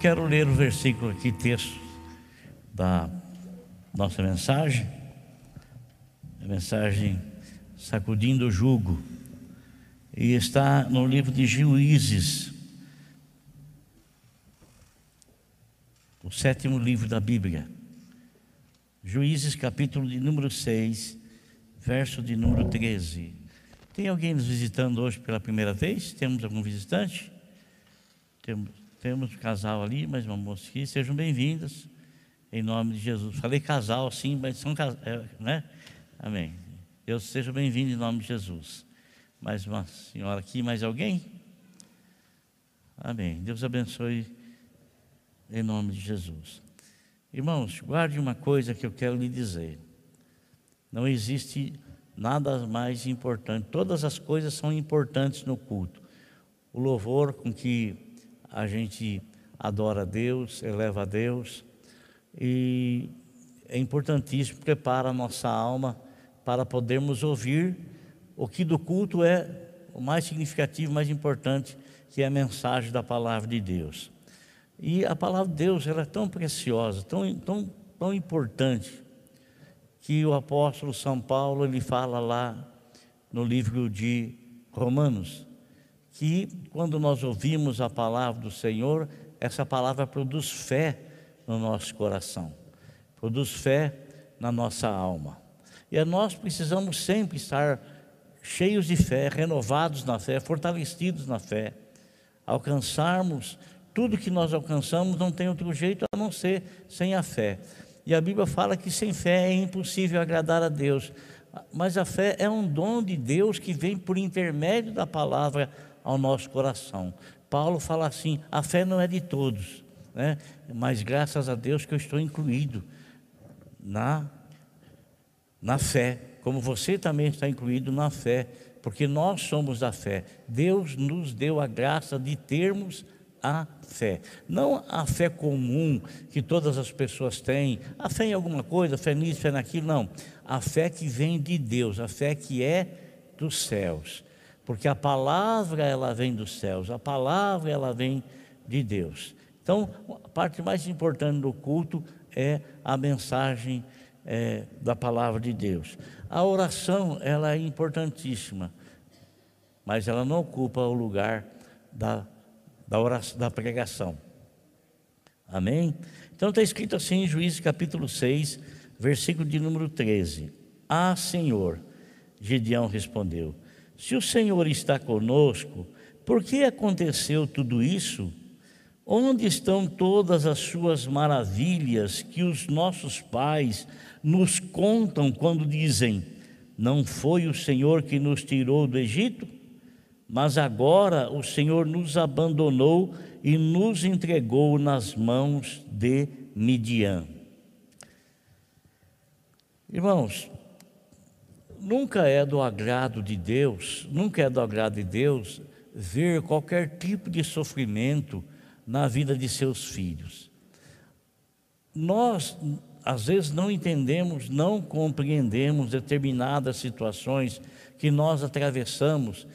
quero ler o versículo aqui, texto da nossa mensagem, a mensagem Sacudindo o Jugo, e está no livro de Juízes, o sétimo livro da Bíblia. Juízes, capítulo de número 6, verso de número 13. Tem alguém nos visitando hoje pela primeira vez? Temos algum visitante? Temos, temos um casal ali, mais uma moça aqui. Sejam bem-vindos, em nome de Jesus. Falei casal, sim, mas são casal, é, né? Amém. Deus seja bem-vindo em nome de Jesus. Mais uma senhora aqui, mais alguém? Amém. Deus abençoe em nome de Jesus. Irmãos, guarde uma coisa que eu quero lhe dizer. Não existe nada mais importante. Todas as coisas são importantes no culto. O louvor com que a gente adora a Deus, eleva a Deus, e é importantíssimo, prepara a nossa alma para podermos ouvir o que do culto é o mais significativo, mais importante, que é a mensagem da palavra de Deus. E a palavra de Deus ela é tão preciosa, tão, tão, tão importante, que o apóstolo São Paulo ele fala lá no livro de Romanos, que quando nós ouvimos a palavra do Senhor, essa palavra produz fé no nosso coração, produz fé na nossa alma. E nós precisamos sempre estar cheios de fé, renovados na fé, fortalecidos na fé, alcançarmos tudo que nós alcançamos não tem outro jeito a não ser sem a fé. E a Bíblia fala que sem fé é impossível agradar a Deus. Mas a fé é um dom de Deus que vem por intermédio da palavra ao nosso coração. Paulo fala assim: a fé não é de todos, né? mas graças a Deus que eu estou incluído na, na fé, como você também está incluído na fé, porque nós somos da fé. Deus nos deu a graça de termos a fé. Não a fé comum que todas as pessoas têm, a fé em alguma coisa, fé nisso, fé naquilo, não. A fé que vem de Deus, a fé que é dos céus. Porque a palavra ela vem dos céus, a palavra ela vem de Deus. Então, a parte mais importante do culto é a mensagem é, da palavra de Deus. A oração ela é importantíssima, mas ela não ocupa o lugar da da, oração, da pregação. Amém? Então está escrito assim em Juízes capítulo 6, versículo de número 13: Ah, Senhor, Gedeão respondeu: Se o Senhor está conosco, por que aconteceu tudo isso? Onde estão todas as suas maravilhas que os nossos pais nos contam quando dizem: Não foi o Senhor que nos tirou do Egito? Mas agora o Senhor nos abandonou e nos entregou nas mãos de Midian. Irmãos, nunca é do agrado de Deus, nunca é do agrado de Deus ver qualquer tipo de sofrimento na vida de seus filhos. Nós, às vezes, não entendemos, não compreendemos determinadas situações que nós atravessamos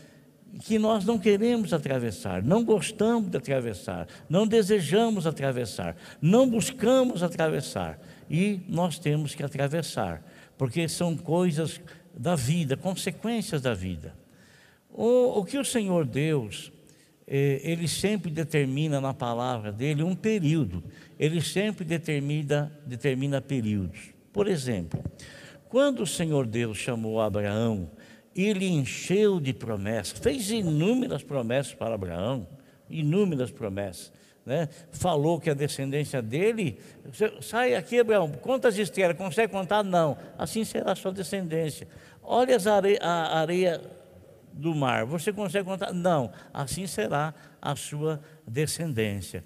que nós não queremos atravessar, não gostamos de atravessar, não desejamos atravessar, não buscamos atravessar e nós temos que atravessar, porque são coisas da vida, consequências da vida. O, o que o Senhor Deus, eh, Ele sempre determina na palavra dele um período, Ele sempre determina, determina períodos. Por exemplo, quando o Senhor Deus chamou Abraão ele encheu de promessas, fez inúmeras promessas para Abraão, inúmeras promessas. Né? Falou que a descendência dele, sai aqui, Abraão, quantas estrelas? Consegue contar? Não. Assim será a sua descendência. Olha a areia do mar, você consegue contar? Não. Assim será a sua descendência.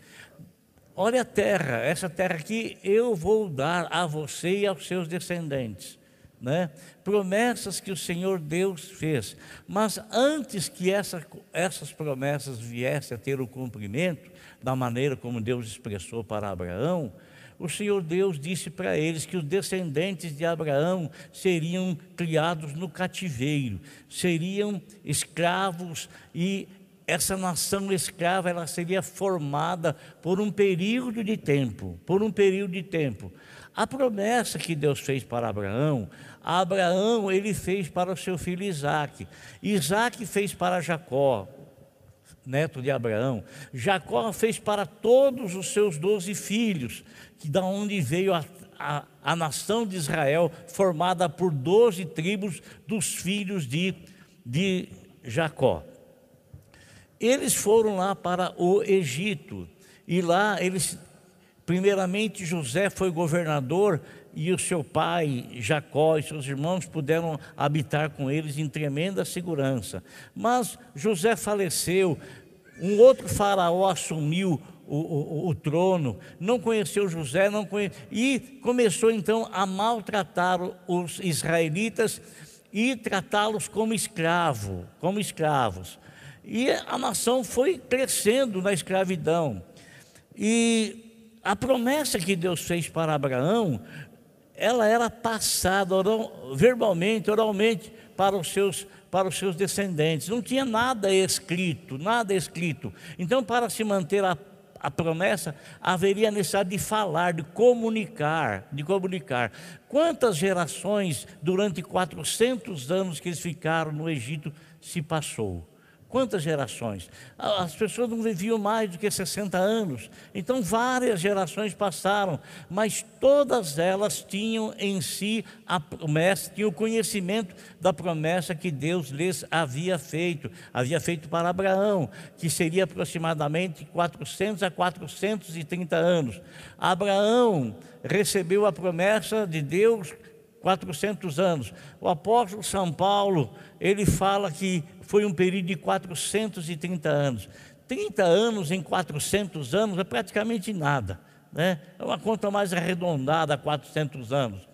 Olha a terra, essa terra aqui eu vou dar a você e aos seus descendentes né? promessas que o Senhor Deus fez. Mas antes que essa, essas promessas viessem a ter o cumprimento, da maneira como Deus expressou para Abraão, o Senhor Deus disse para eles que os descendentes de Abraão seriam criados no cativeiro, seriam escravos e essa nação escrava ela seria formada por um período de tempo, por um período de tempo. A promessa que Deus fez para Abraão, Abraão ele fez para o seu filho Isaac, Isaac fez para Jacó, neto de Abraão. Jacó fez para todos os seus doze filhos, que da onde veio a, a, a nação de Israel, formada por doze tribos dos filhos de, de Jacó. Eles foram lá para o Egito e lá eles, primeiramente José foi governador e o seu pai Jacó e seus irmãos puderam habitar com eles em tremenda segurança. Mas José faleceu, um outro faraó assumiu o, o, o, trono, não conheceu José, não conhe... e começou então a maltratar os israelitas e tratá-los como escravo, como escravos. E a nação foi crescendo na escravidão. E a promessa que Deus fez para Abraão, ela era passada oral, verbalmente, oralmente, para os seus para os seus descendentes. Não tinha nada escrito, nada escrito. Então, para se manter a, a promessa, haveria necessidade de falar, de comunicar, de comunicar. Quantas gerações durante 400 anos que eles ficaram no Egito se passou? Quantas gerações? As pessoas não viviam mais do que 60 anos. Então, várias gerações passaram, mas todas elas tinham em si a promessa, tinham o conhecimento da promessa que Deus lhes havia feito. Havia feito para Abraão, que seria aproximadamente 400 a 430 anos. Abraão recebeu a promessa de Deus 400 anos. O apóstolo São Paulo, ele fala que foi um período de 430 anos. 30 anos em 400 anos é praticamente nada. Né? É uma conta mais arredondada, 400 anos.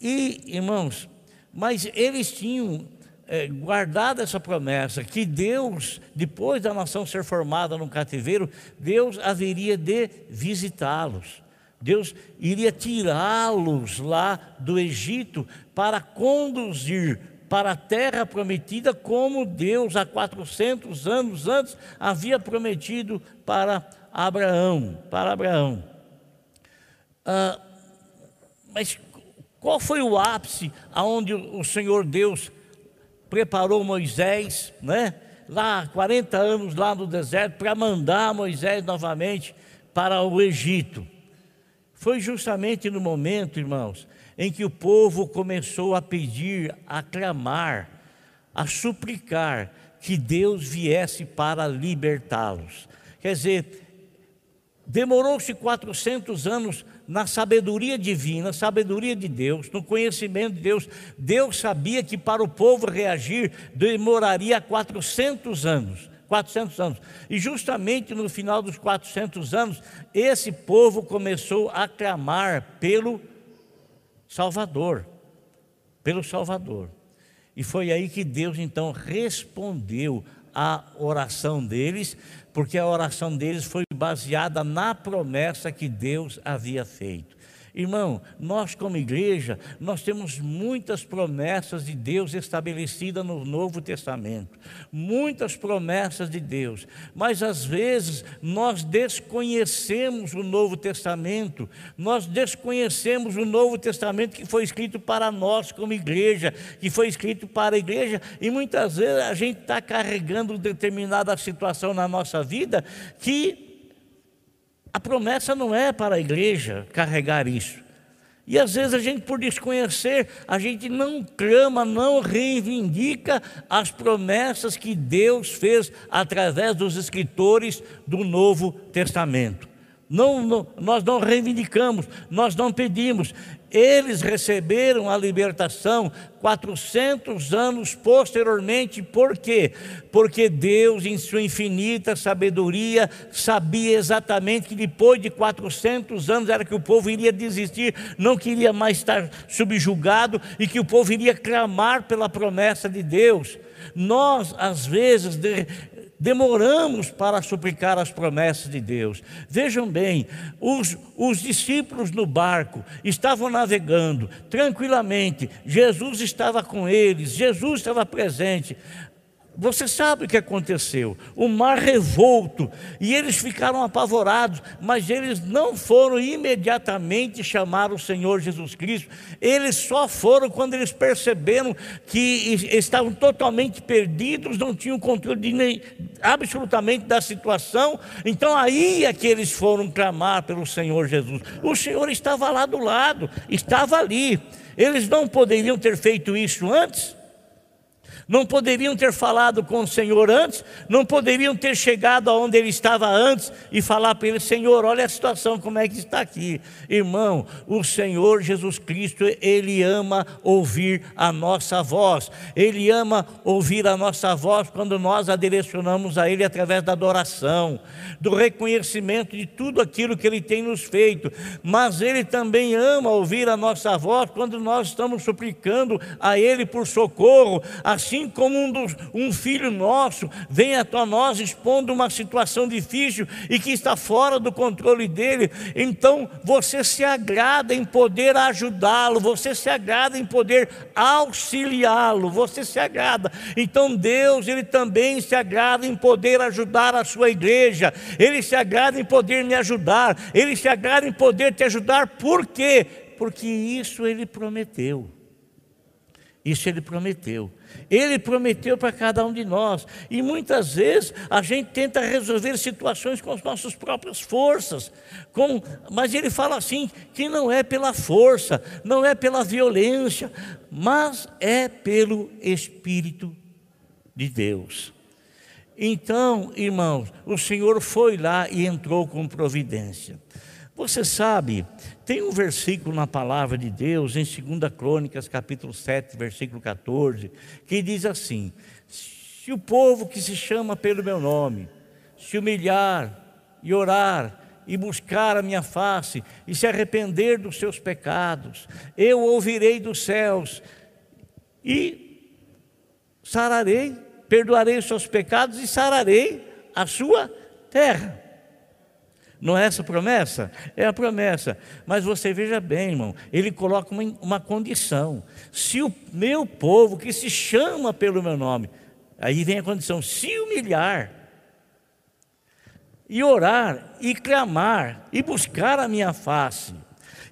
E, irmãos, mas eles tinham é, guardado essa promessa que Deus, depois da nação ser formada no cativeiro, Deus haveria de visitá-los. Deus iria tirá-los lá do Egito para conduzir para a terra prometida, como Deus há 400 anos antes havia prometido para Abraão. Para Abraão. Ah, mas qual foi o ápice aonde o Senhor Deus preparou Moisés, né? Lá 40 anos lá no deserto para mandar Moisés novamente para o Egito. Foi justamente no momento, irmãos, em que o povo começou a pedir, a clamar, a suplicar que Deus viesse para libertá-los. Quer dizer, demorou-se 400 anos na sabedoria divina, sabedoria de Deus, no conhecimento de Deus. Deus sabia que para o povo reagir demoraria 400 anos. 400 anos. E justamente no final dos 400 anos, esse povo começou a clamar pelo Salvador, pelo Salvador. E foi aí que Deus então respondeu à oração deles, porque a oração deles foi baseada na promessa que Deus havia feito. Irmão, nós como igreja, nós temos muitas promessas de Deus estabelecidas no Novo Testamento, muitas promessas de Deus, mas às vezes nós desconhecemos o Novo Testamento, nós desconhecemos o Novo Testamento que foi escrito para nós como igreja, que foi escrito para a igreja, e muitas vezes a gente está carregando determinada situação na nossa vida que a promessa não é para a igreja carregar isso. E às vezes a gente, por desconhecer, a gente não clama, não reivindica as promessas que Deus fez através dos escritores do Novo Testamento. Não, não, nós não reivindicamos, nós não pedimos. Eles receberam a libertação 400 anos posteriormente, por quê? Porque Deus, em sua infinita sabedoria, sabia exatamente que depois de 400 anos era que o povo iria desistir, não queria mais estar subjugado e que o povo iria clamar pela promessa de Deus. Nós, às vezes, demoramos para suplicar as promessas de Deus. Vejam bem, os, os discípulos no barco estavam navegando tranquilamente, Jesus estava com eles, Jesus estava presente. Você sabe o que aconteceu? O mar revolto, e eles ficaram apavorados, mas eles não foram imediatamente chamar o Senhor Jesus Cristo, eles só foram quando eles perceberam que estavam totalmente perdidos, não tinham controle de nem, absolutamente da situação, então aí é que eles foram clamar pelo Senhor Jesus. O Senhor estava lá do lado, estava ali, eles não poderiam ter feito isso antes? Não poderiam ter falado com o Senhor antes, não poderiam ter chegado aonde ele estava antes e falar para ele: Senhor, olha a situação, como é que está aqui. Irmão, o Senhor Jesus Cristo, ele ama ouvir a nossa voz, ele ama ouvir a nossa voz quando nós a direcionamos a ele através da adoração, do reconhecimento de tudo aquilo que ele tem nos feito, mas ele também ama ouvir a nossa voz quando nós estamos suplicando a ele por socorro, assim assim como um, dos, um filho nosso vem a nós expondo uma situação difícil e que está fora do controle dele, então você se agrada em poder ajudá-lo, você se agrada em poder auxiliá-lo, você se agrada. Então Deus, ele também se agrada em poder ajudar a sua igreja, ele se agrada em poder me ajudar, ele se agrada em poder te ajudar, por quê? Porque isso ele prometeu. Isso ele prometeu. Ele prometeu para cada um de nós. E muitas vezes a gente tenta resolver situações com as nossas próprias forças. Com, mas ele fala assim: que não é pela força, não é pela violência, mas é pelo Espírito de Deus. Então, irmãos, o Senhor foi lá e entrou com providência. Você sabe, tem um versículo na palavra de Deus, em 2 Crônicas, capítulo 7, versículo 14, que diz assim: Se o povo que se chama pelo meu nome se humilhar e orar e buscar a minha face e se arrepender dos seus pecados, eu ouvirei dos céus e sararei, perdoarei os seus pecados e sararei a sua terra. Não é essa a promessa? É a promessa. Mas você veja bem, irmão, ele coloca uma, uma condição. Se o meu povo, que se chama pelo meu nome, aí vem a condição, se humilhar, e orar, e clamar, e buscar a minha face,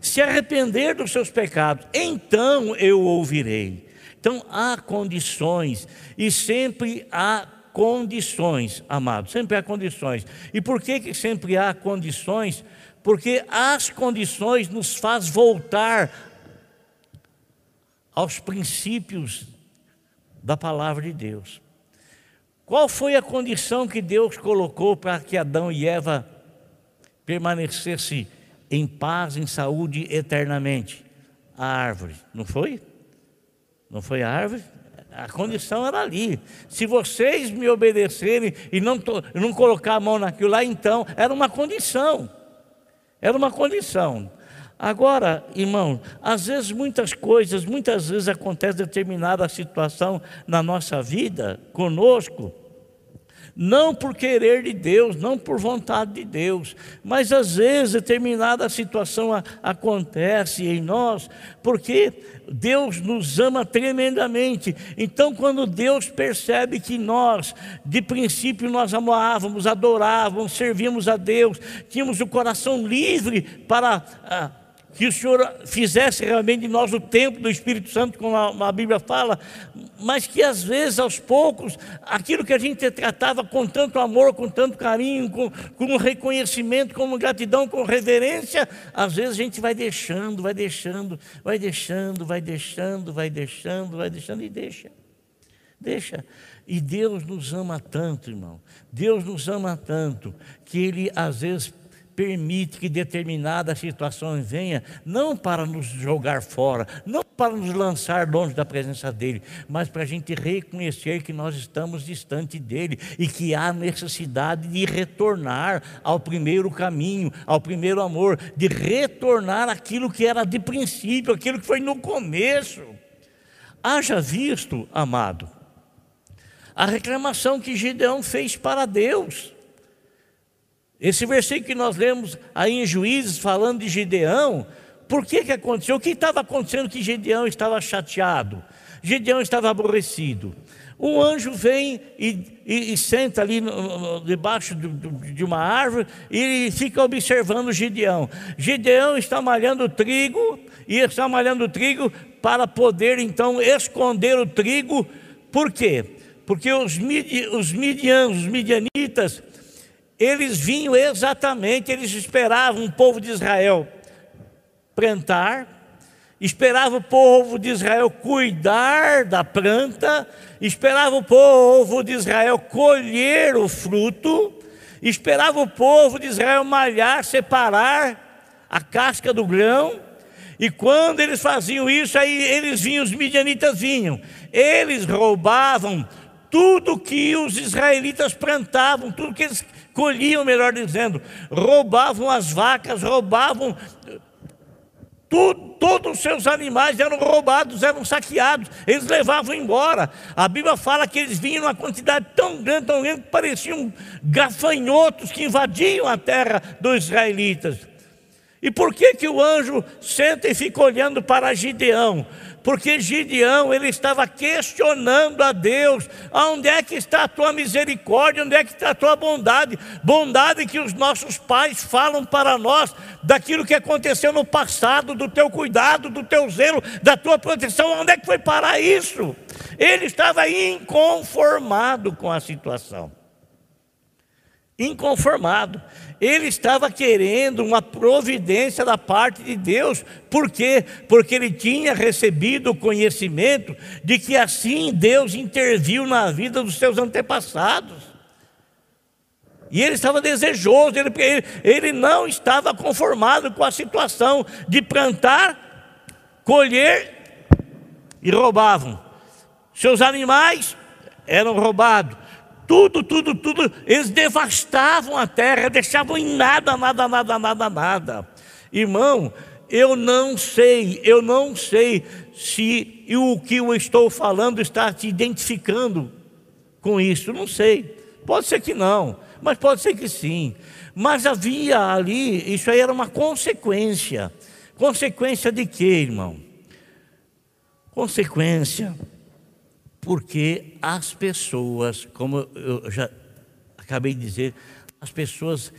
se arrepender dos seus pecados, então eu ouvirei. Então há condições, e sempre há condições, amados, sempre há condições. E por que, que sempre há condições? Porque as condições nos faz voltar aos princípios da palavra de Deus. Qual foi a condição que Deus colocou para que Adão e Eva permanecessem em paz, em saúde eternamente? A árvore, não foi? Não foi a árvore? A condição era ali. Se vocês me obedecerem e não, não colocar a mão naquilo lá, então, era uma condição. Era uma condição. Agora, irmão, às vezes muitas coisas, muitas vezes acontece determinada situação na nossa vida, conosco, não por querer de Deus, não por vontade de Deus, mas às vezes determinada situação a, acontece em nós, porque Deus nos ama tremendamente. Então, quando Deus percebe que nós, de princípio, nós amávamos, adorávamos, servíamos a Deus, tínhamos o coração livre para. Que o Senhor fizesse realmente de nós o templo do Espírito Santo, como a, a, Bíblia fala, mas que às vezes, aos poucos, aquilo que a gente tratava com tanto amor, com tanto carinho, com, com reconhecimento, com gratidão, com reverência, às vezes a gente vai deixando, vai deixando, vai deixando, vai deixando, vai deixando, vai deixando e deixa. Deixa. E Deus nos ama tanto, irmão. Deus nos ama tanto que Ele às vezes permite que determinadas situações venham, não para nos jogar fora, não para nos lançar longe da presença dEle, mas para a gente reconhecer que nós estamos distante dEle e que há necessidade de retornar ao primeiro caminho, ao primeiro amor, de retornar aquilo que era de princípio, aquilo que foi no começo. Haja visto, amado, a reclamação que Gideão fez para Deus. Esse versículo que nós lemos aí em Juízes, falando de Gideão, por que, que aconteceu? O que estava acontecendo que Gideão estava chateado? Gideão estava aborrecido. Um anjo vem e, e, e senta ali no, no, debaixo de, de uma árvore e fica observando Gideão. Gideão está malhando trigo e está malhando trigo para poder então esconder o trigo. Por quê? Porque os, os midianos, os midianitas, eles vinham exatamente, eles esperavam o povo de Israel plantar, esperava o povo de Israel cuidar da planta, esperava o povo de Israel colher o fruto, esperava o povo de Israel malhar, separar a casca do grão, e quando eles faziam isso, aí eles vinham, os midianitas vinham, eles roubavam tudo que os israelitas plantavam, tudo que eles colhiam, melhor dizendo, roubavam as vacas, roubavam tudo, todos os seus animais eram roubados, eram saqueados, eles levavam embora. A Bíblia fala que eles vinham uma quantidade tão grande, tão grande, que pareciam gafanhotos que invadiam a terra dos israelitas. E por que, que o anjo senta e fica olhando para Gideão? Porque Gideão ele estava questionando a Deus: onde é que está a tua misericórdia, onde é que está a tua bondade? Bondade que os nossos pais falam para nós daquilo que aconteceu no passado, do teu cuidado, do teu zelo, da tua proteção, onde é que foi parar isso? Ele estava inconformado com a situação inconformado. Ele estava querendo uma providência da parte de Deus. Por quê? Porque ele tinha recebido o conhecimento de que assim Deus interviu na vida dos seus antepassados. E ele estava desejoso, ele, ele não estava conformado com a situação de plantar, colher e roubavam. Seus animais eram roubados tudo, tudo, tudo. Eles devastavam a terra, deixavam em nada, nada, nada, nada, nada. Irmão, eu não sei, eu não sei se o que eu estou falando está te identificando com isso, não sei. Pode ser que não, mas pode ser que sim. Mas havia ali, isso aí era uma consequência. Consequência de quê, irmão? Consequência porque as pessoas, como eu já acabei de dizer, as pessoas,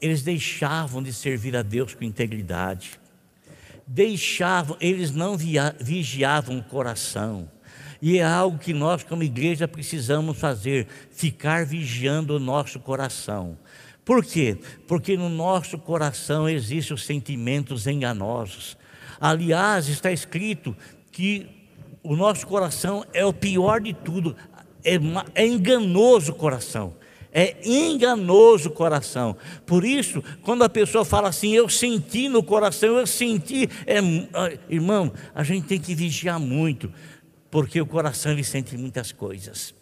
eles deixavam de servir a Deus com integridade, deixavam, eles não via, vigiavam o coração. E é algo que nós, como igreja, precisamos fazer: ficar vigiando o nosso coração. Por quê? Porque no nosso coração existem os sentimentos enganosos. Aliás, está escrito que o nosso coração é o pior de tudo, é, é enganoso o coração. É enganoso o coração. Por isso, quando a pessoa fala assim, eu senti no coração, eu senti, é, irmão, a gente tem que vigiar muito, porque o coração ele sente muitas coisas.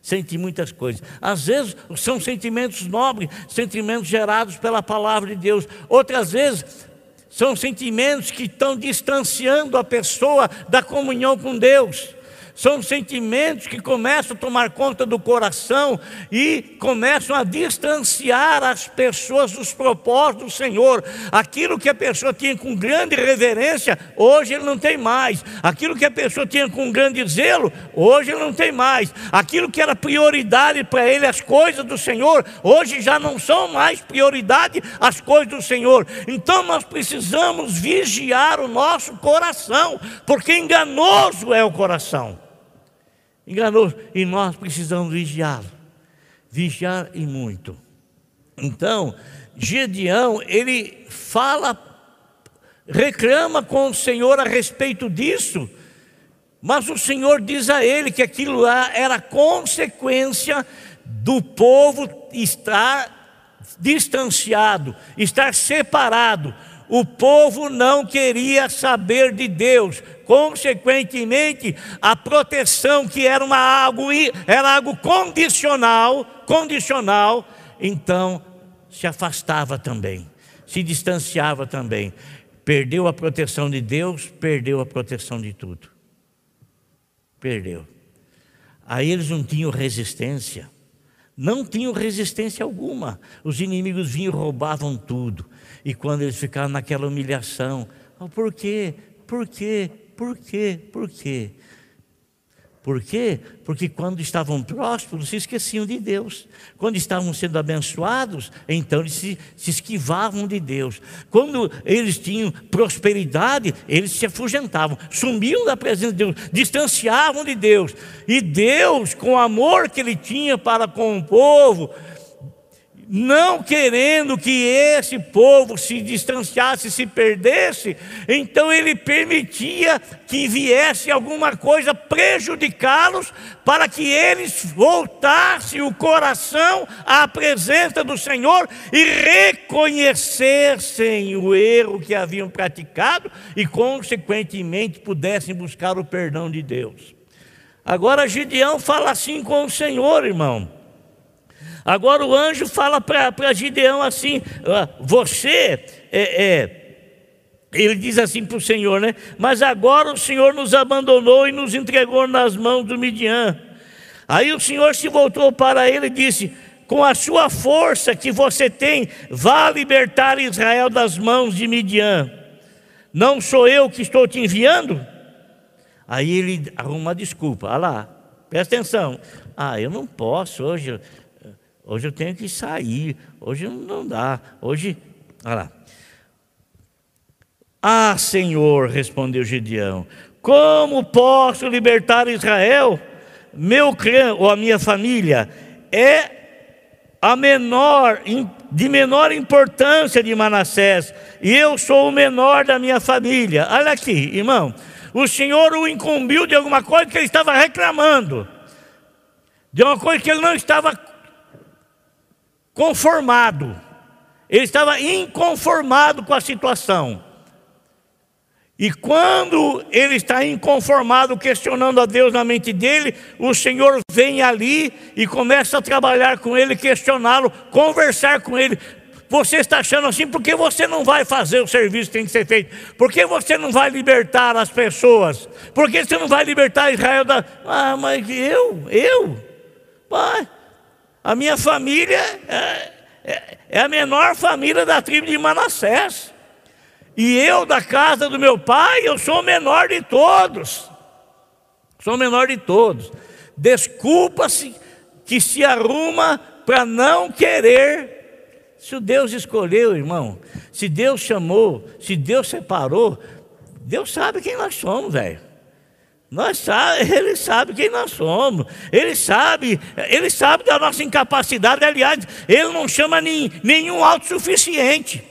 Sente muitas coisas. Às vezes são sentimentos nobres, sentimentos gerados pela palavra de Deus. Outras vezes são sentimentos que estão distanciando a pessoa da comunhão com Deus são sentimentos que começam a tomar conta do coração e começam a distanciar as pessoas dos propósitos do Senhor. Aquilo que a pessoa tinha com grande reverência, hoje ele não tem mais. Aquilo que a pessoa tinha com grande zelo, hoje ele não tem mais. Aquilo que era prioridade para ele, as coisas do Senhor, hoje já não são mais prioridade as coisas do Senhor. Então nós precisamos vigiar o nosso coração, porque enganoso é o coração enganoso. E nós precisamos vigiar, vigiar e muito. Então, Gedeão, ele fala, reclama com o Senhor a respeito disso, mas o Senhor diz a ele que aquilo lá era consequência do povo estar distanciado, estar separado, o povo não queria saber de Deus. Consequentemente, a proteção que era uma algo era algo condicional, condicional, então se afastava também, se distanciava também. Perdeu a proteção de Deus, perdeu a proteção de tudo. Perdeu. Aí eles não tinham resistência. Não tinham resistência alguma. Os inimigos vinham e roubavam tudo. E quando eles ficaram naquela humilhação, oh, por quê? Por quê? Por quê? Por quê? Por quê? Porque quando estavam prósperos, se esqueciam de Deus. Quando estavam sendo abençoados, então eles se, se esquivavam de Deus. Quando eles tinham prosperidade, eles se afugentavam, sumiam da presença de Deus, distanciavam de Deus. E Deus, com o amor que ele tinha para com o povo, não querendo que esse povo se distanciasse, se perdesse, então ele permitia que viesse alguma coisa prejudicá-los, para que eles voltassem o coração à presença do Senhor e reconhecessem o erro que haviam praticado e, consequentemente, pudessem buscar o perdão de Deus. Agora Gideão fala assim com o Senhor, irmão. Agora o anjo fala para Gideão assim: Você é, é ele diz assim para o Senhor, né? Mas agora o Senhor nos abandonou e nos entregou nas mãos do Midian. Aí o Senhor se voltou para ele e disse: Com a sua força que você tem, vá libertar Israel das mãos de Midian. Não sou eu que estou te enviando? Aí ele arruma uma desculpa. Olha lá, presta atenção. Ah, eu não posso hoje. Hoje eu tenho que sair, hoje não dá, hoje. Olha lá. Ah, Senhor, respondeu Gideão, como posso libertar Israel? Meu clã ou a minha família é a menor, de menor importância de Manassés, e eu sou o menor da minha família. Olha aqui, irmão, o Senhor o incumbiu de alguma coisa que ele estava reclamando, de uma coisa que ele não estava conformado, ele estava inconformado com a situação. E quando ele está inconformado, questionando a Deus na mente dele, o Senhor vem ali e começa a trabalhar com ele, questioná-lo, conversar com ele. Você está achando assim porque você não vai fazer o serviço que tem que ser feito? Por que você não vai libertar as pessoas? Por que você não vai libertar Israel da. Ah, mas eu, eu? Pai, a minha família é, é, é a menor família da tribo de Manassés. E eu, da casa do meu pai, eu sou o menor de todos. Sou o menor de todos. Desculpa-se que se arruma para não querer. Se o Deus escolheu, irmão, se Deus chamou, se Deus separou, Deus sabe quem nós somos, velho. Nós sabe, ele sabe quem nós somos. Ele sabe, ele sabe da nossa incapacidade. Aliás, ele não chama nem, nenhum autossuficiente.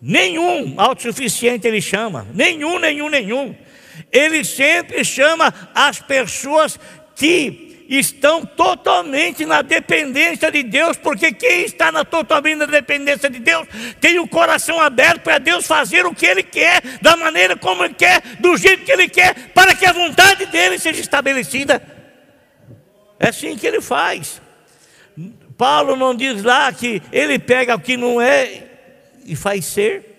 Nenhum autossuficiente ele chama. Nenhum, nenhum, nenhum. Ele sempre chama as pessoas que estão totalmente na dependência de Deus, porque quem está na totalmente na dependência de Deus tem o coração aberto para Deus fazer o que Ele quer, da maneira como Ele quer, do jeito que Ele quer, para que a vontade dele seja estabelecida. É assim que Ele faz. Paulo não diz lá que Ele pega o que não é e faz ser.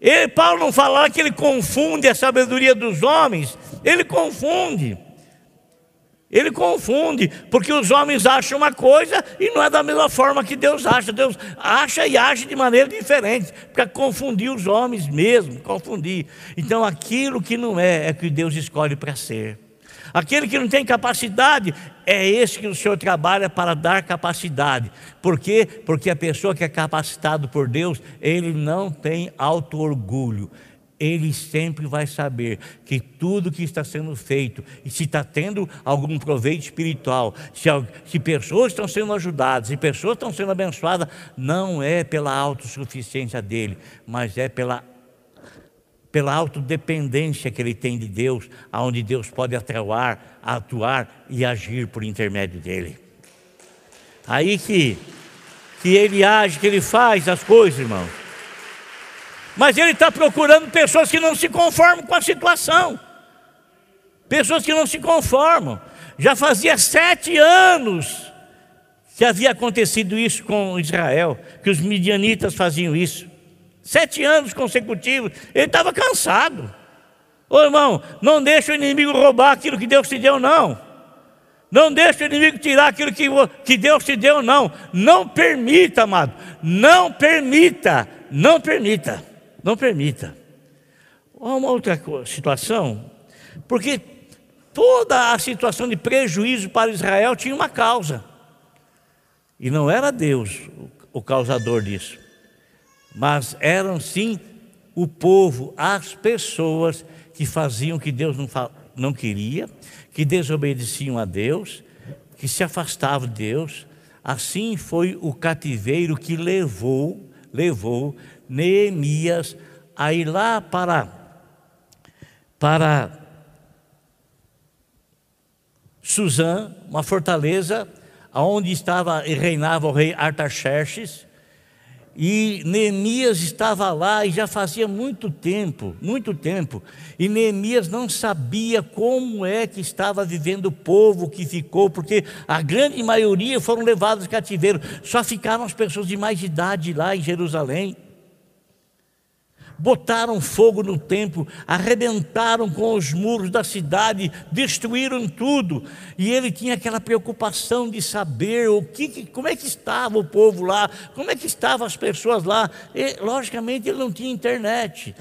Ele, Paulo não fala lá que ele confunde a sabedoria dos homens, ele confunde. Ele confunde, porque os homens acham uma coisa e não é da mesma forma que Deus acha. Deus acha e age de maneira diferente, para confundir os homens mesmo, confundir. Então aquilo que não é, é que Deus escolhe para ser. Aquele que não tem capacidade, é esse que o Senhor trabalha para dar capacidade. Por quê? Porque a pessoa que é capacitado por Deus, ele não tem auto-orgulho ele sempre vai saber que tudo que está sendo feito, e se está tendo algum proveito espiritual, se, se pessoas estão sendo ajudadas, se pessoas estão sendo abençoadas, não é pela autossuficiência dele, mas é pela, pela autodependência que ele tem de Deus, aonde Deus pode atuar, atuar e agir por intermédio dele. Aí que, que ele age, que ele faz as coisas, irmãos. Mas ele está procurando pessoas que não se conformam com a situação. Pessoas que não se conformam. Já fazia sete anos que havia acontecido isso com Israel, que os midianitas faziam isso. Sete anos consecutivos. Ele estava cansado. Ô irmão, não deixa o inimigo roubar aquilo que Deus te deu, não. Não deixa o inimigo tirar aquilo que, que Deus te deu, não. Não permita, amado. Não permita. Não permita. Não permita. Uma outra situação, porque toda a situação de prejuízo para Israel tinha uma causa. E não era Deus o causador disso, mas eram sim o povo, as pessoas que faziam o que Deus não, não queria, que desobedeciam a Deus, que se afastavam de Deus. Assim foi o cativeiro que levou, levou Neemias a ir lá para, para Suzã, uma fortaleza onde estava e reinava o rei Artaxerxes, e Neemias estava lá e já fazia muito tempo, muito tempo, e Neemias não sabia como é que estava vivendo o povo que ficou, porque a grande maioria foram levados cativeiro, só ficaram as pessoas de mais idade lá em Jerusalém botaram fogo no templo, arrebentaram com os muros da cidade, destruíram tudo. E ele tinha aquela preocupação de saber o que, como é que estava o povo lá, como é que estavam as pessoas lá. E, logicamente ele não tinha internet,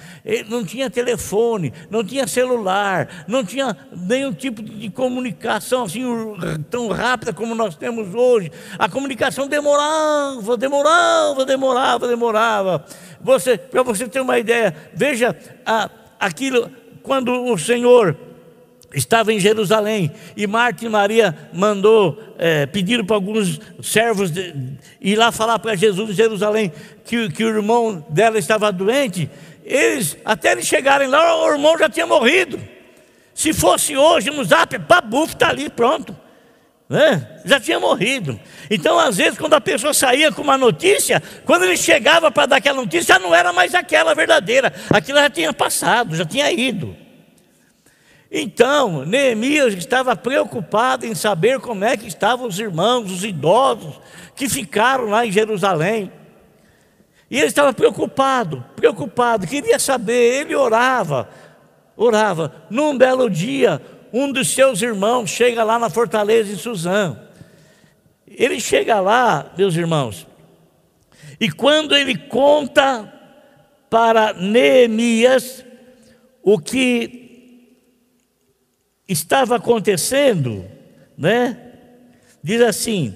não tinha telefone, não tinha celular, não tinha nenhum tipo de comunicação assim tão rápida como nós temos hoje. A comunicação demorava, demorava, demorava, demorava. Você, para você ter uma ideia, veja a, aquilo quando o Senhor estava em Jerusalém e Marta e Maria mandou é, pediram para alguns servos de, ir lá falar para Jesus em Jerusalém que, que o irmão dela estava doente. Eles, até eles chegarem lá, o irmão já tinha morrido. Se fosse hoje no zap, babuf, está ali, pronto né? já tinha morrido. Então, às vezes, quando a pessoa saía com uma notícia, quando ele chegava para dar aquela notícia, já não era mais aquela verdadeira, aquilo já tinha passado, já tinha ido. Então, Neemias estava preocupado em saber como é que estavam os irmãos, os idosos que ficaram lá em Jerusalém. E ele estava preocupado, preocupado, queria saber, ele orava, orava. Num belo dia, um dos seus irmãos chega lá na fortaleza de Suzã. Ele chega lá, meus irmãos, e quando ele conta para Neemias o que estava acontecendo, né? Diz assim: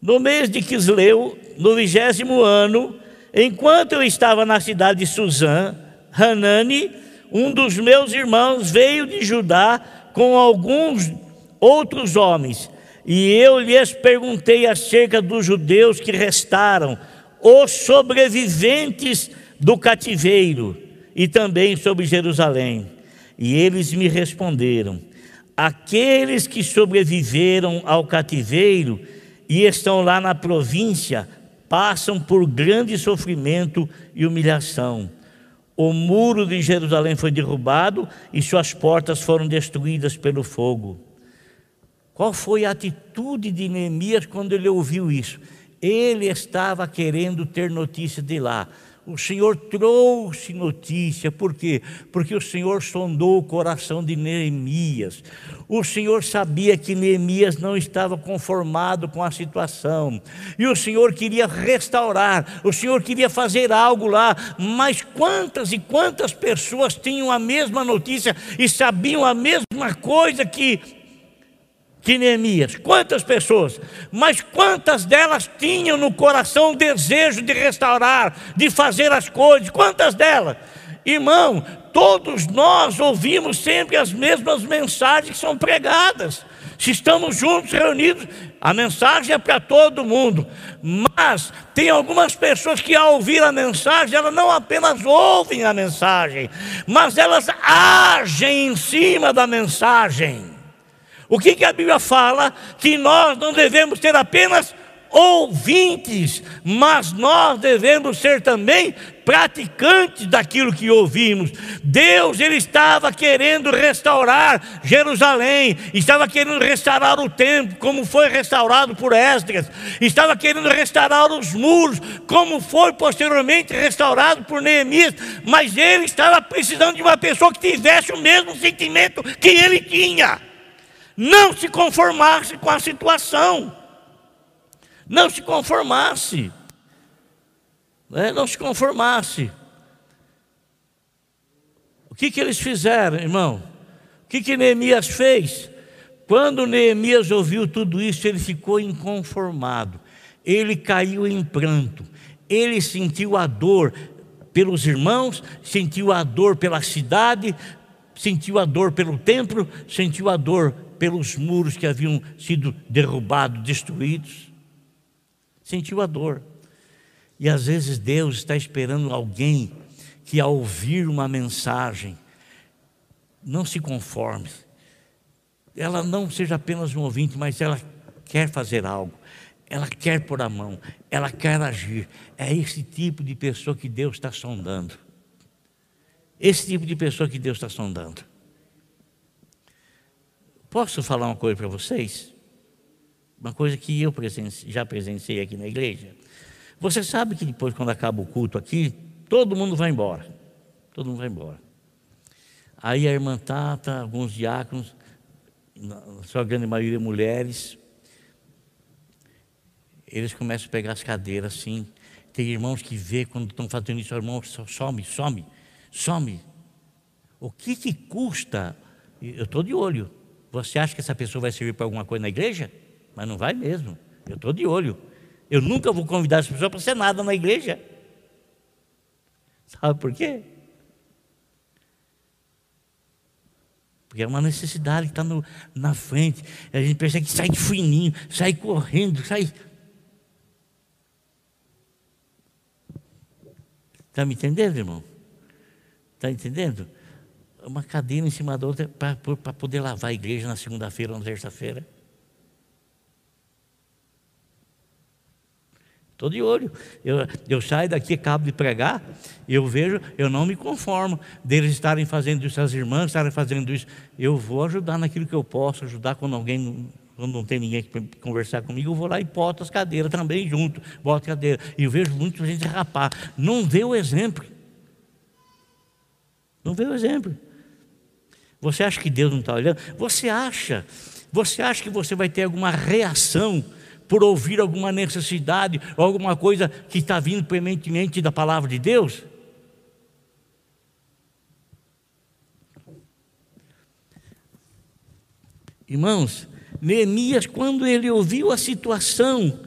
no mês de Quisleu, no vigésimo ano, enquanto eu estava na cidade de Suzã, Hanani, um dos meus irmãos, veio de Judá com alguns outros homens, e eu lhes perguntei acerca dos judeus que restaram, os sobreviventes do cativeiro, e também sobre Jerusalém. E eles me responderam: aqueles que sobreviveram ao cativeiro e estão lá na província passam por grande sofrimento e humilhação o muro de Jerusalém foi derrubado e suas portas foram destruídas pelo fogo. Qual foi a atitude de Neemias quando ele ouviu isso? Ele estava querendo ter notícia de lá. O Senhor trouxe notícia, por quê? Porque o Senhor sondou o coração de Neemias. O Senhor sabia que Neemias não estava conformado com a situação, e o Senhor queria restaurar, o Senhor queria fazer algo lá, mas quantas e quantas pessoas tinham a mesma notícia e sabiam a mesma coisa que que Neemias. Quantas pessoas? Mas quantas delas tinham no coração o desejo de restaurar, de fazer as coisas? Quantas delas? Irmão, todos nós ouvimos sempre as mesmas mensagens que são pregadas. Se estamos juntos, reunidos, a mensagem é para todo mundo. Mas tem algumas pessoas que, ao ouvir a mensagem, elas não apenas ouvem a mensagem, mas elas agem em cima da mensagem. O que, que a Bíblia fala? Que nós não devemos ter apenas ouvintes, mas nós devemos ser também praticantes daquilo que ouvimos. Deus ele estava querendo restaurar Jerusalém, estava querendo restaurar o templo, como foi restaurado por Esdras, estava querendo restaurar os muros, como foi posteriormente restaurado por Neemias, mas ele estava precisando de uma pessoa que tivesse o mesmo sentimento que ele tinha não se conformasse com a situação, não se conformasse, né? não se conformasse. O que, que eles fizeram, irmão? O que, que Neemias fez? Quando Neemias ouviu tudo isso, ele ficou inconformado, ele caiu em pranto, ele sentiu a dor pelos irmãos, sentiu a dor pela cidade, sentiu a dor pelo templo, sentiu a dor pelos muros que haviam sido derrubados, destruídos. Sentiu a dor. E às vezes Deus está esperando alguém que, ao ouvir uma mensagem, não se conforme. Ela não seja apenas um ouvinte, mas ela quer fazer algo. Ela quer pôr a mão, ela quer agir. É esse tipo de pessoa que Deus está sondando. Esse tipo de pessoa que Deus está sondando. Posso falar uma coisa para vocês? Uma coisa que eu já presenciei aqui na igreja. Você sabe que depois, quando acaba o culto aqui, todo mundo vai embora. Todo mundo vai embora. Aí a irmã Tata, alguns diáconos, na sua grande maioria mulheres, eles começam a pegar as cadeiras assim. Tem irmãos que vê quando estão fazendo isso, irmão, some, some, some. O que, que custa? Eu estou de olho. Você acha que essa pessoa vai servir para alguma coisa na igreja? Mas não vai mesmo. Eu estou de olho. Eu nunca vou convidar essa pessoa para ser nada na igreja. Sabe por quê? Porque é uma necessidade que está na frente. A gente pensa que sai de fininho, sai correndo, sai. Está me entendendo, irmão? Está entendendo? Uma cadeira em cima da outra para poder lavar a igreja na segunda-feira ou na terça-feira. Estou de olho. Eu, eu saio daqui, acabo de pregar, eu vejo, eu não me conformo deles estarem fazendo isso, as irmãs estarem fazendo isso. Eu vou ajudar naquilo que eu posso, ajudar quando alguém, quando não tem ninguém para conversar comigo, eu vou lá e boto as cadeiras também junto, boto cadeira. E eu vejo muita gente rapar. Não vê o exemplo. Não vê o exemplo. Você acha que Deus não está olhando? Você acha? Você acha que você vai ter alguma reação? por ouvir alguma necessidade ou alguma coisa que está vindo prementemente da palavra de Deus? Irmãos, Neemias, quando ele ouviu a situação,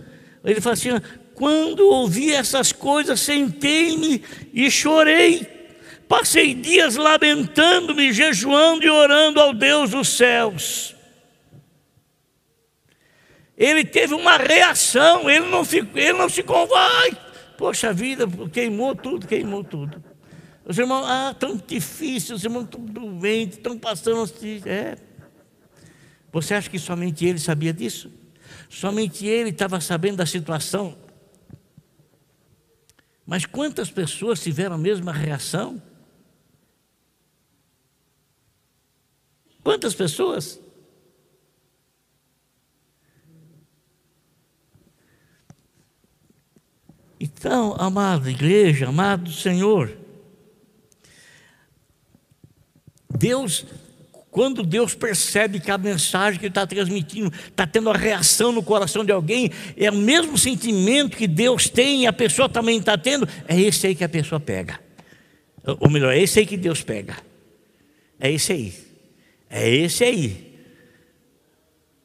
ele fala assim: quando ouvi essas coisas, sentei-me e chorei. Passei dias lamentando-me, jejuando e orando ao Deus dos céus ele teve uma reação, ele não, ficou, ele não se convai. Poxa vida, queimou tudo, queimou tudo. Os irmãos, ah, tão difícil, os irmãos estão doentes, estão passando assim. É. Você acha que somente ele sabia disso? Somente ele estava sabendo da situação. Mas quantas pessoas tiveram a mesma reação? Quantas pessoas? Então, amada igreja, amado Senhor, Deus, quando Deus percebe que a mensagem que Ele está transmitindo está tendo a reação no coração de alguém, é o mesmo sentimento que Deus tem e a pessoa também está tendo, é esse aí que a pessoa pega. Ou melhor, é esse aí que Deus pega. É esse aí. É esse aí.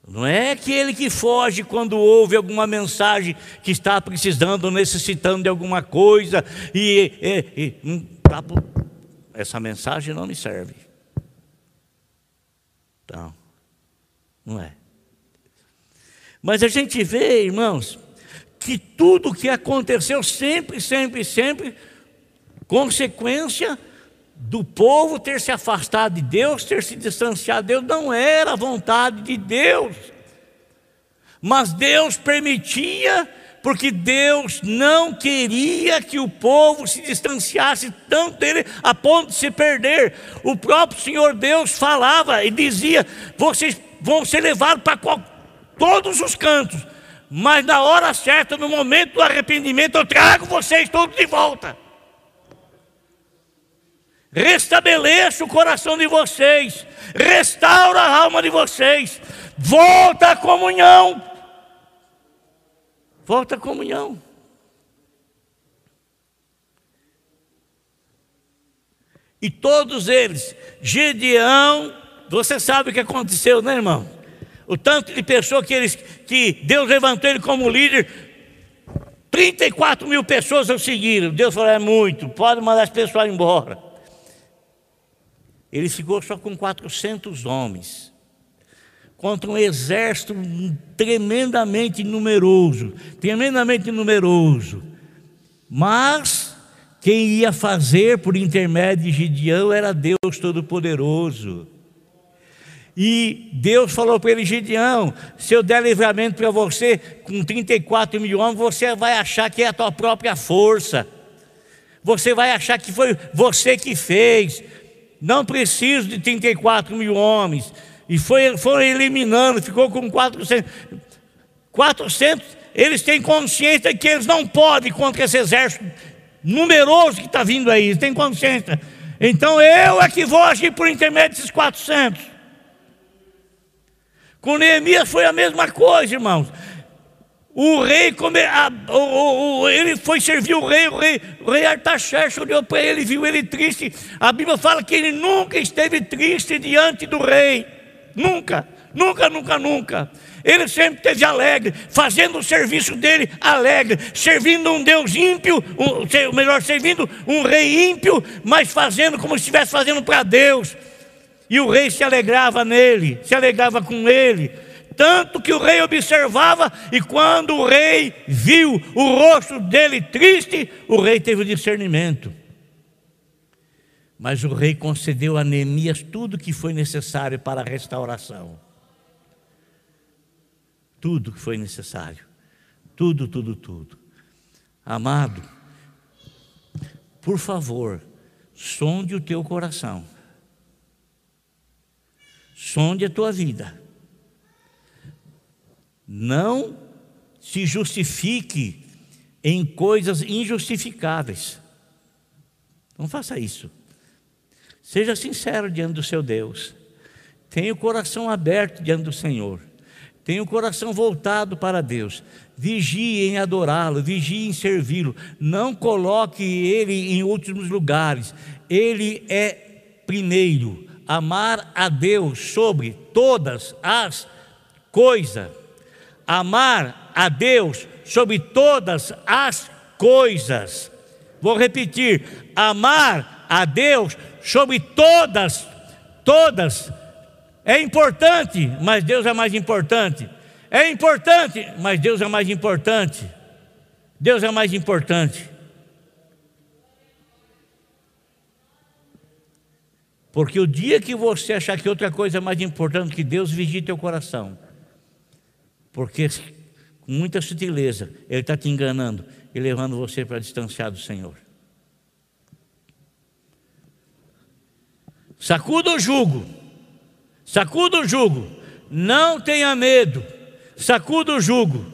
Não é aquele que foge quando ouve alguma mensagem que está precisando, necessitando de alguma coisa e, e, e tá, essa mensagem não me serve. Então, não é. Mas a gente vê, irmãos, que tudo o que aconteceu sempre, sempre, sempre, consequência do povo ter se afastado de Deus, ter se distanciado de Deus, não era a vontade de Deus. Mas Deus permitia, porque Deus não queria que o povo se distanciasse tanto dele a ponto de se perder. O próprio Senhor Deus falava e dizia: vocês vão ser levados para todos os cantos, mas na hora certa, no momento do arrependimento, eu trago vocês todos de volta restabeleça o coração de vocês, restaura a alma de vocês, volta à comunhão. Volta à comunhão. E todos eles, Gedeão, você sabe o que aconteceu, né, irmão? O tanto de pessoas que, eles, que Deus levantou ele como líder, 34 mil pessoas o seguiram. Deus falou: é muito, pode mandar as pessoas embora. Ele ficou só com 400 homens, contra um exército tremendamente numeroso tremendamente numeroso. Mas quem ia fazer por intermédio de Gideão era Deus Todo-Poderoso. E Deus falou para ele: Gideão, se eu der livramento para você com 34 mil homens, você vai achar que é a tua própria força. Você vai achar que foi você que fez. Não preciso de 34 mil homens. E foi, foram eliminando, ficou com 400. 400, eles têm consciência que eles não podem contra esse exército numeroso que está vindo aí. Eles têm consciência. Então eu é que vou agir por intermédio desses 400. Com Neemias foi a mesma coisa, irmãos. O rei, come, a, o, o, ele foi servir o rei, o rei, o rei Artaxerxes olhou para ele, viu ele triste. A Bíblia fala que ele nunca esteve triste diante do rei. Nunca, nunca, nunca, nunca. Ele sempre esteve alegre, fazendo o serviço dele alegre, servindo um Deus ímpio, um, melhor, servindo um rei ímpio, mas fazendo como se estivesse fazendo para Deus. E o rei se alegrava nele, se alegrava com ele. Tanto que o rei observava, e quando o rei viu o rosto dele triste, o rei teve o discernimento. Mas o rei concedeu a Neemias tudo que foi necessário para a restauração. Tudo que foi necessário. Tudo, tudo, tudo. Amado, por favor, sonde o teu coração sonde a tua vida. Não se justifique em coisas injustificáveis. Não faça isso. Seja sincero diante do seu Deus. Tenha o coração aberto diante do Senhor. Tenha o coração voltado para Deus. Vigie em adorá-lo, vigie em servi-lo. Não coloque ele em últimos lugares. Ele é primeiro amar a Deus sobre todas as coisas. Amar a Deus sobre todas as coisas. Vou repetir: amar a Deus sobre todas, todas. É importante, mas Deus é mais importante. É importante, mas Deus é mais importante. Deus é mais importante. Porque o dia que você achar que outra coisa é mais importante que Deus, vigie teu coração. Porque com muita sutileza Ele está te enganando e levando você para distanciar do Senhor. Sacuda o jugo, sacuda o jugo, não tenha medo, sacuda o jugo.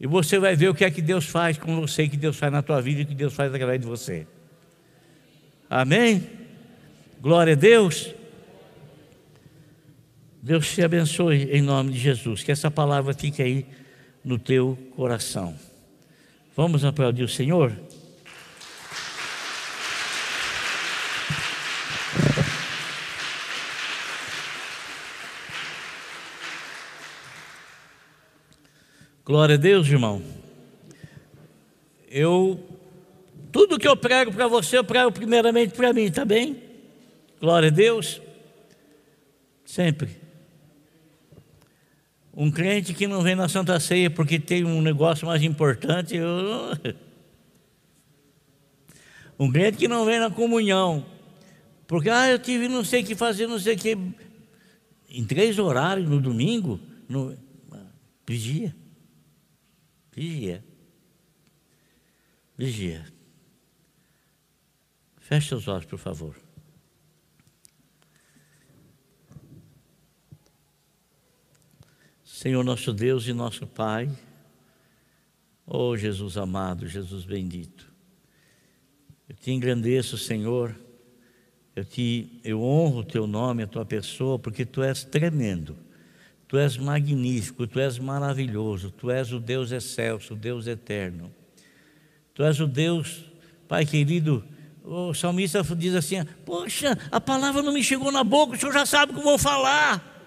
E você vai ver o que é que Deus faz com você, o que Deus faz na tua vida e o que Deus faz através de você. Amém? Glória a Deus. Deus te abençoe em nome de Jesus. Que essa palavra fique aí no teu coração. Vamos aplaudir o Senhor? Glória a Deus, irmão. Eu, tudo que eu prego para você, eu prego primeiramente para mim, tá bem? Glória a Deus. Sempre. Um crente que não vem na Santa Ceia porque tem um negócio mais importante. Eu... Um crente que não vem na comunhão. Porque, ah, eu tive não sei o que fazer, não sei o que. Em três horários no domingo, no... vigia. Vigia. Vigia. Feche os olhos, por favor. Senhor nosso Deus e nosso Pai, oh Jesus amado, Jesus bendito, eu te engrandeço, Senhor, eu te eu honro o teu nome, a tua pessoa, porque tu és tremendo, tu és magnífico, tu és maravilhoso, tu és o Deus excelso, o Deus eterno, tu és o Deus, Pai querido, o salmista diz assim: Poxa, a palavra não me chegou na boca, o senhor já sabe o que vou falar.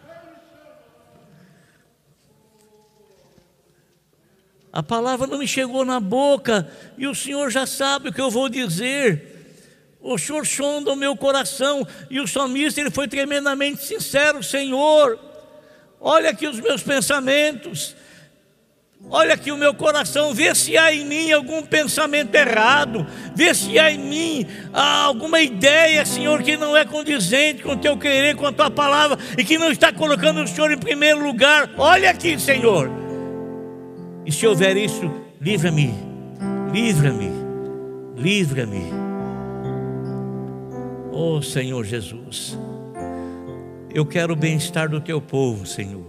A palavra não me chegou na boca e o Senhor já sabe o que eu vou dizer. O Senhor sonda o meu coração e o salmista ele foi tremendamente sincero, Senhor. Olha aqui os meus pensamentos. Olha aqui o meu coração, vê se há em mim algum pensamento errado, vê se há em mim alguma ideia, Senhor, que não é condizente com o teu querer, com a tua palavra e que não está colocando o Senhor em primeiro lugar. Olha aqui, Senhor. E se houver isso, livra-me, livra-me, livra-me. Oh Senhor Jesus, eu quero o bem-estar do teu povo, Senhor.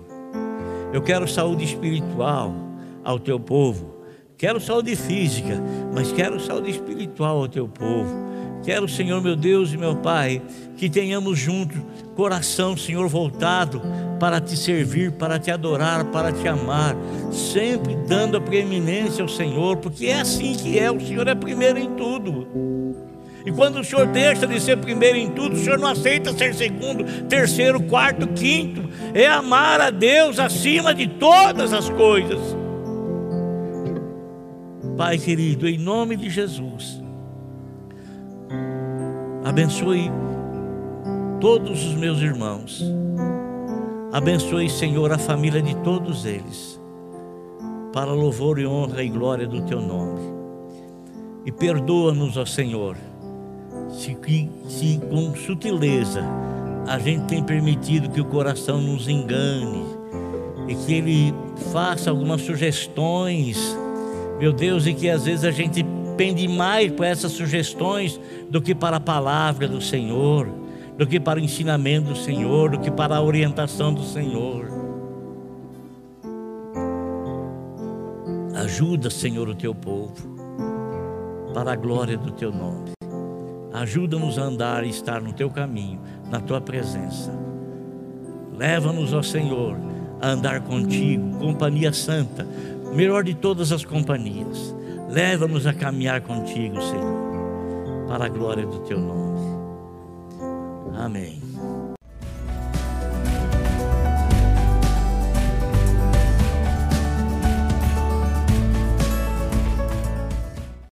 Eu quero saúde espiritual ao teu povo. Quero saúde física, mas quero saúde espiritual ao teu povo. Quero, Senhor meu Deus e meu Pai, que tenhamos juntos coração, Senhor, voltado para te servir, para te adorar, para te amar, sempre dando a preeminência ao Senhor, porque é assim que é, o Senhor é primeiro em tudo. E quando o Senhor deixa de ser primeiro em tudo, o Senhor não aceita ser segundo, terceiro, quarto, quinto. É amar a Deus acima de todas as coisas. Pai querido, em nome de Jesus, abençoe todos os meus irmãos. Abençoe, Senhor, a família de todos eles, para louvor e honra e glória do teu nome. E perdoa-nos, ó Senhor, se, se com sutileza a gente tem permitido que o coração nos engane e que ele faça algumas sugestões, meu Deus, e que às vezes a gente pende mais para essas sugestões do que para a palavra do Senhor do que para o ensinamento do Senhor, do que para a orientação do Senhor. Ajuda, Senhor, o teu povo, para a glória do teu nome. Ajuda-nos a andar e estar no teu caminho, na tua presença. Leva-nos, ó Senhor, a andar contigo, companhia santa, melhor de todas as companhias. Leva-nos a caminhar contigo, Senhor, para a glória do teu nome. Amém.